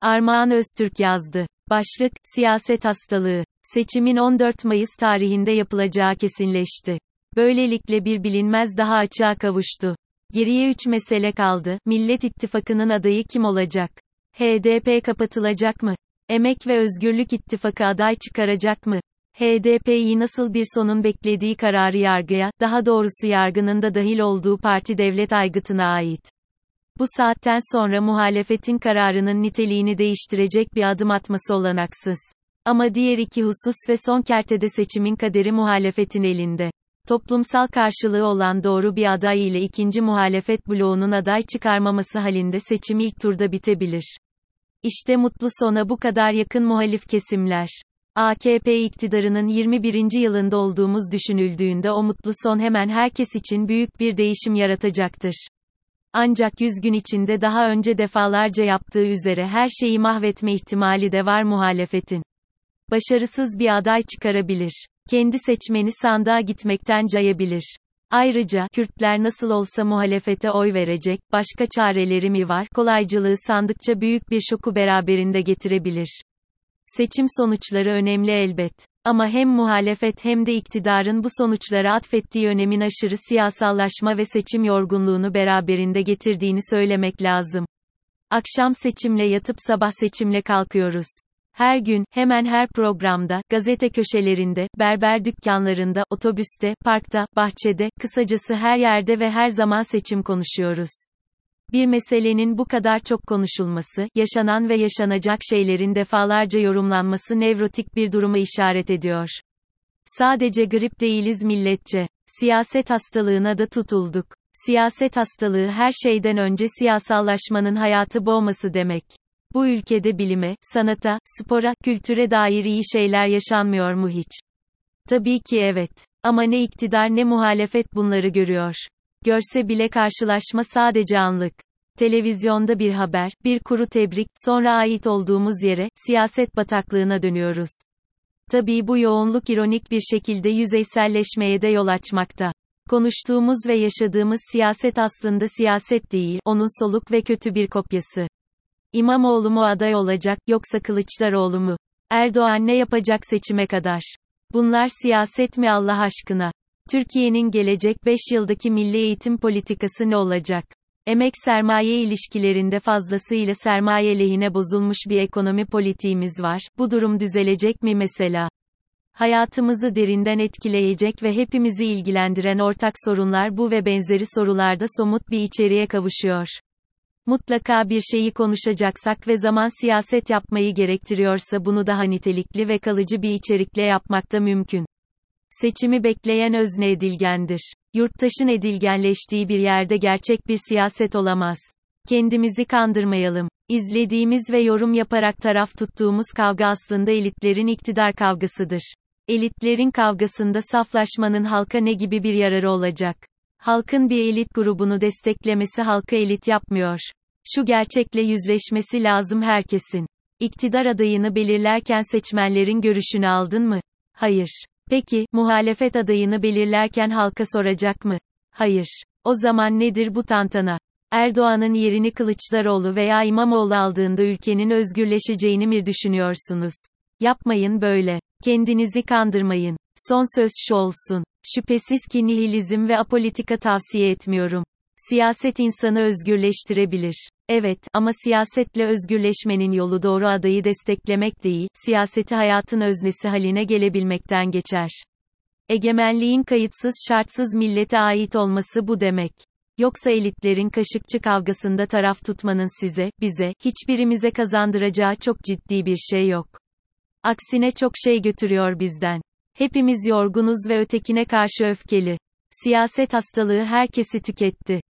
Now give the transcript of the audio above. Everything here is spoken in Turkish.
Armağan Öztürk yazdı. Başlık, siyaset hastalığı. Seçimin 14 Mayıs tarihinde yapılacağı kesinleşti. Böylelikle bir bilinmez daha açığa kavuştu. Geriye 3 mesele kaldı. Millet İttifakı'nın adayı kim olacak? HDP kapatılacak mı? Emek ve Özgürlük İttifakı aday çıkaracak mı? HDP'yi nasıl bir sonun beklediği kararı yargıya, daha doğrusu yargının da dahil olduğu parti devlet aygıtına ait. Bu saatten sonra muhalefetin kararının niteliğini değiştirecek bir adım atması olanaksız. Ama diğer iki husus ve son kertede seçimin kaderi muhalefetin elinde. Toplumsal karşılığı olan doğru bir aday ile ikinci muhalefet bloğunun aday çıkarmaması halinde seçim ilk turda bitebilir. İşte mutlu sona bu kadar yakın muhalif kesimler. AKP iktidarının 21. yılında olduğumuz düşünüldüğünde o mutlu son hemen herkes için büyük bir değişim yaratacaktır. Ancak 100 gün içinde daha önce defalarca yaptığı üzere her şeyi mahvetme ihtimali de var muhalefetin. Başarısız bir aday çıkarabilir. Kendi seçmeni sandığa gitmekten cayabilir. Ayrıca, Kürtler nasıl olsa muhalefete oy verecek, başka çareleri mi var, kolaycılığı sandıkça büyük bir şoku beraberinde getirebilir. Seçim sonuçları önemli elbet. Ama hem muhalefet hem de iktidarın bu sonuçlara atfettiği önemin aşırı siyasallaşma ve seçim yorgunluğunu beraberinde getirdiğini söylemek lazım. Akşam seçimle yatıp sabah seçimle kalkıyoruz. Her gün, hemen her programda, gazete köşelerinde, berber dükkanlarında, otobüste, parkta, bahçede, kısacası her yerde ve her zaman seçim konuşuyoruz. Bir meselenin bu kadar çok konuşulması, yaşanan ve yaşanacak şeylerin defalarca yorumlanması nevrotik bir duruma işaret ediyor. Sadece grip değiliz milletçe. Siyaset hastalığına da tutulduk. Siyaset hastalığı her şeyden önce siyasallaşmanın hayatı boğması demek. Bu ülkede bilime, sanata, spora, kültüre dair iyi şeyler yaşanmıyor mu hiç? Tabii ki evet. Ama ne iktidar ne muhalefet bunları görüyor. Görse bile karşılaşma sadece anlık. Televizyonda bir haber, bir kuru tebrik, sonra ait olduğumuz yere, siyaset bataklığına dönüyoruz. Tabii bu yoğunluk ironik bir şekilde yüzeyselleşmeye de yol açmakta. Konuştuğumuz ve yaşadığımız siyaset aslında siyaset değil, onun soluk ve kötü bir kopyası. İmamoğlu mu aday olacak, yoksa Kılıçdaroğlu mu? Erdoğan ne yapacak seçime kadar? Bunlar siyaset mi Allah aşkına? Türkiye'nin gelecek 5 yıldaki milli eğitim politikası ne olacak? Emek-sermaye ilişkilerinde fazlasıyla sermaye lehine bozulmuş bir ekonomi politiğimiz var. Bu durum düzelecek mi mesela? Hayatımızı derinden etkileyecek ve hepimizi ilgilendiren ortak sorunlar bu ve benzeri sorularda somut bir içeriğe kavuşuyor. Mutlaka bir şeyi konuşacaksak ve zaman siyaset yapmayı gerektiriyorsa bunu daha nitelikli ve kalıcı bir içerikle yapmak da mümkün. Seçimi bekleyen özne edilgendir. Yurttaşın edilgenleştiği bir yerde gerçek bir siyaset olamaz. Kendimizi kandırmayalım. İzlediğimiz ve yorum yaparak taraf tuttuğumuz kavga aslında elitlerin iktidar kavgasıdır. Elitlerin kavgasında saflaşmanın halka ne gibi bir yararı olacak? Halkın bir elit grubunu desteklemesi halka elit yapmıyor. Şu gerçekle yüzleşmesi lazım herkesin. İktidar adayını belirlerken seçmenlerin görüşünü aldın mı? Hayır. Peki, muhalefet adayını belirlerken halka soracak mı? Hayır. O zaman nedir bu tantana? Erdoğan'ın yerini Kılıçdaroğlu veya İmamoğlu aldığında ülkenin özgürleşeceğini mi düşünüyorsunuz? Yapmayın böyle. Kendinizi kandırmayın. Son söz şu olsun. Şüphesiz ki nihilizm ve apolitika tavsiye etmiyorum. Siyaset insanı özgürleştirebilir. Evet, ama siyasetle özgürleşmenin yolu doğru adayı desteklemek değil, siyaseti hayatın öznesi haline gelebilmekten geçer. Egemenliğin kayıtsız şartsız millete ait olması bu demek. Yoksa elitlerin kaşıkçı kavgasında taraf tutmanın size, bize, hiçbirimize kazandıracağı çok ciddi bir şey yok. Aksine çok şey götürüyor bizden. Hepimiz yorgunuz ve ötekine karşı öfkeli. Siyaset hastalığı herkesi tüketti.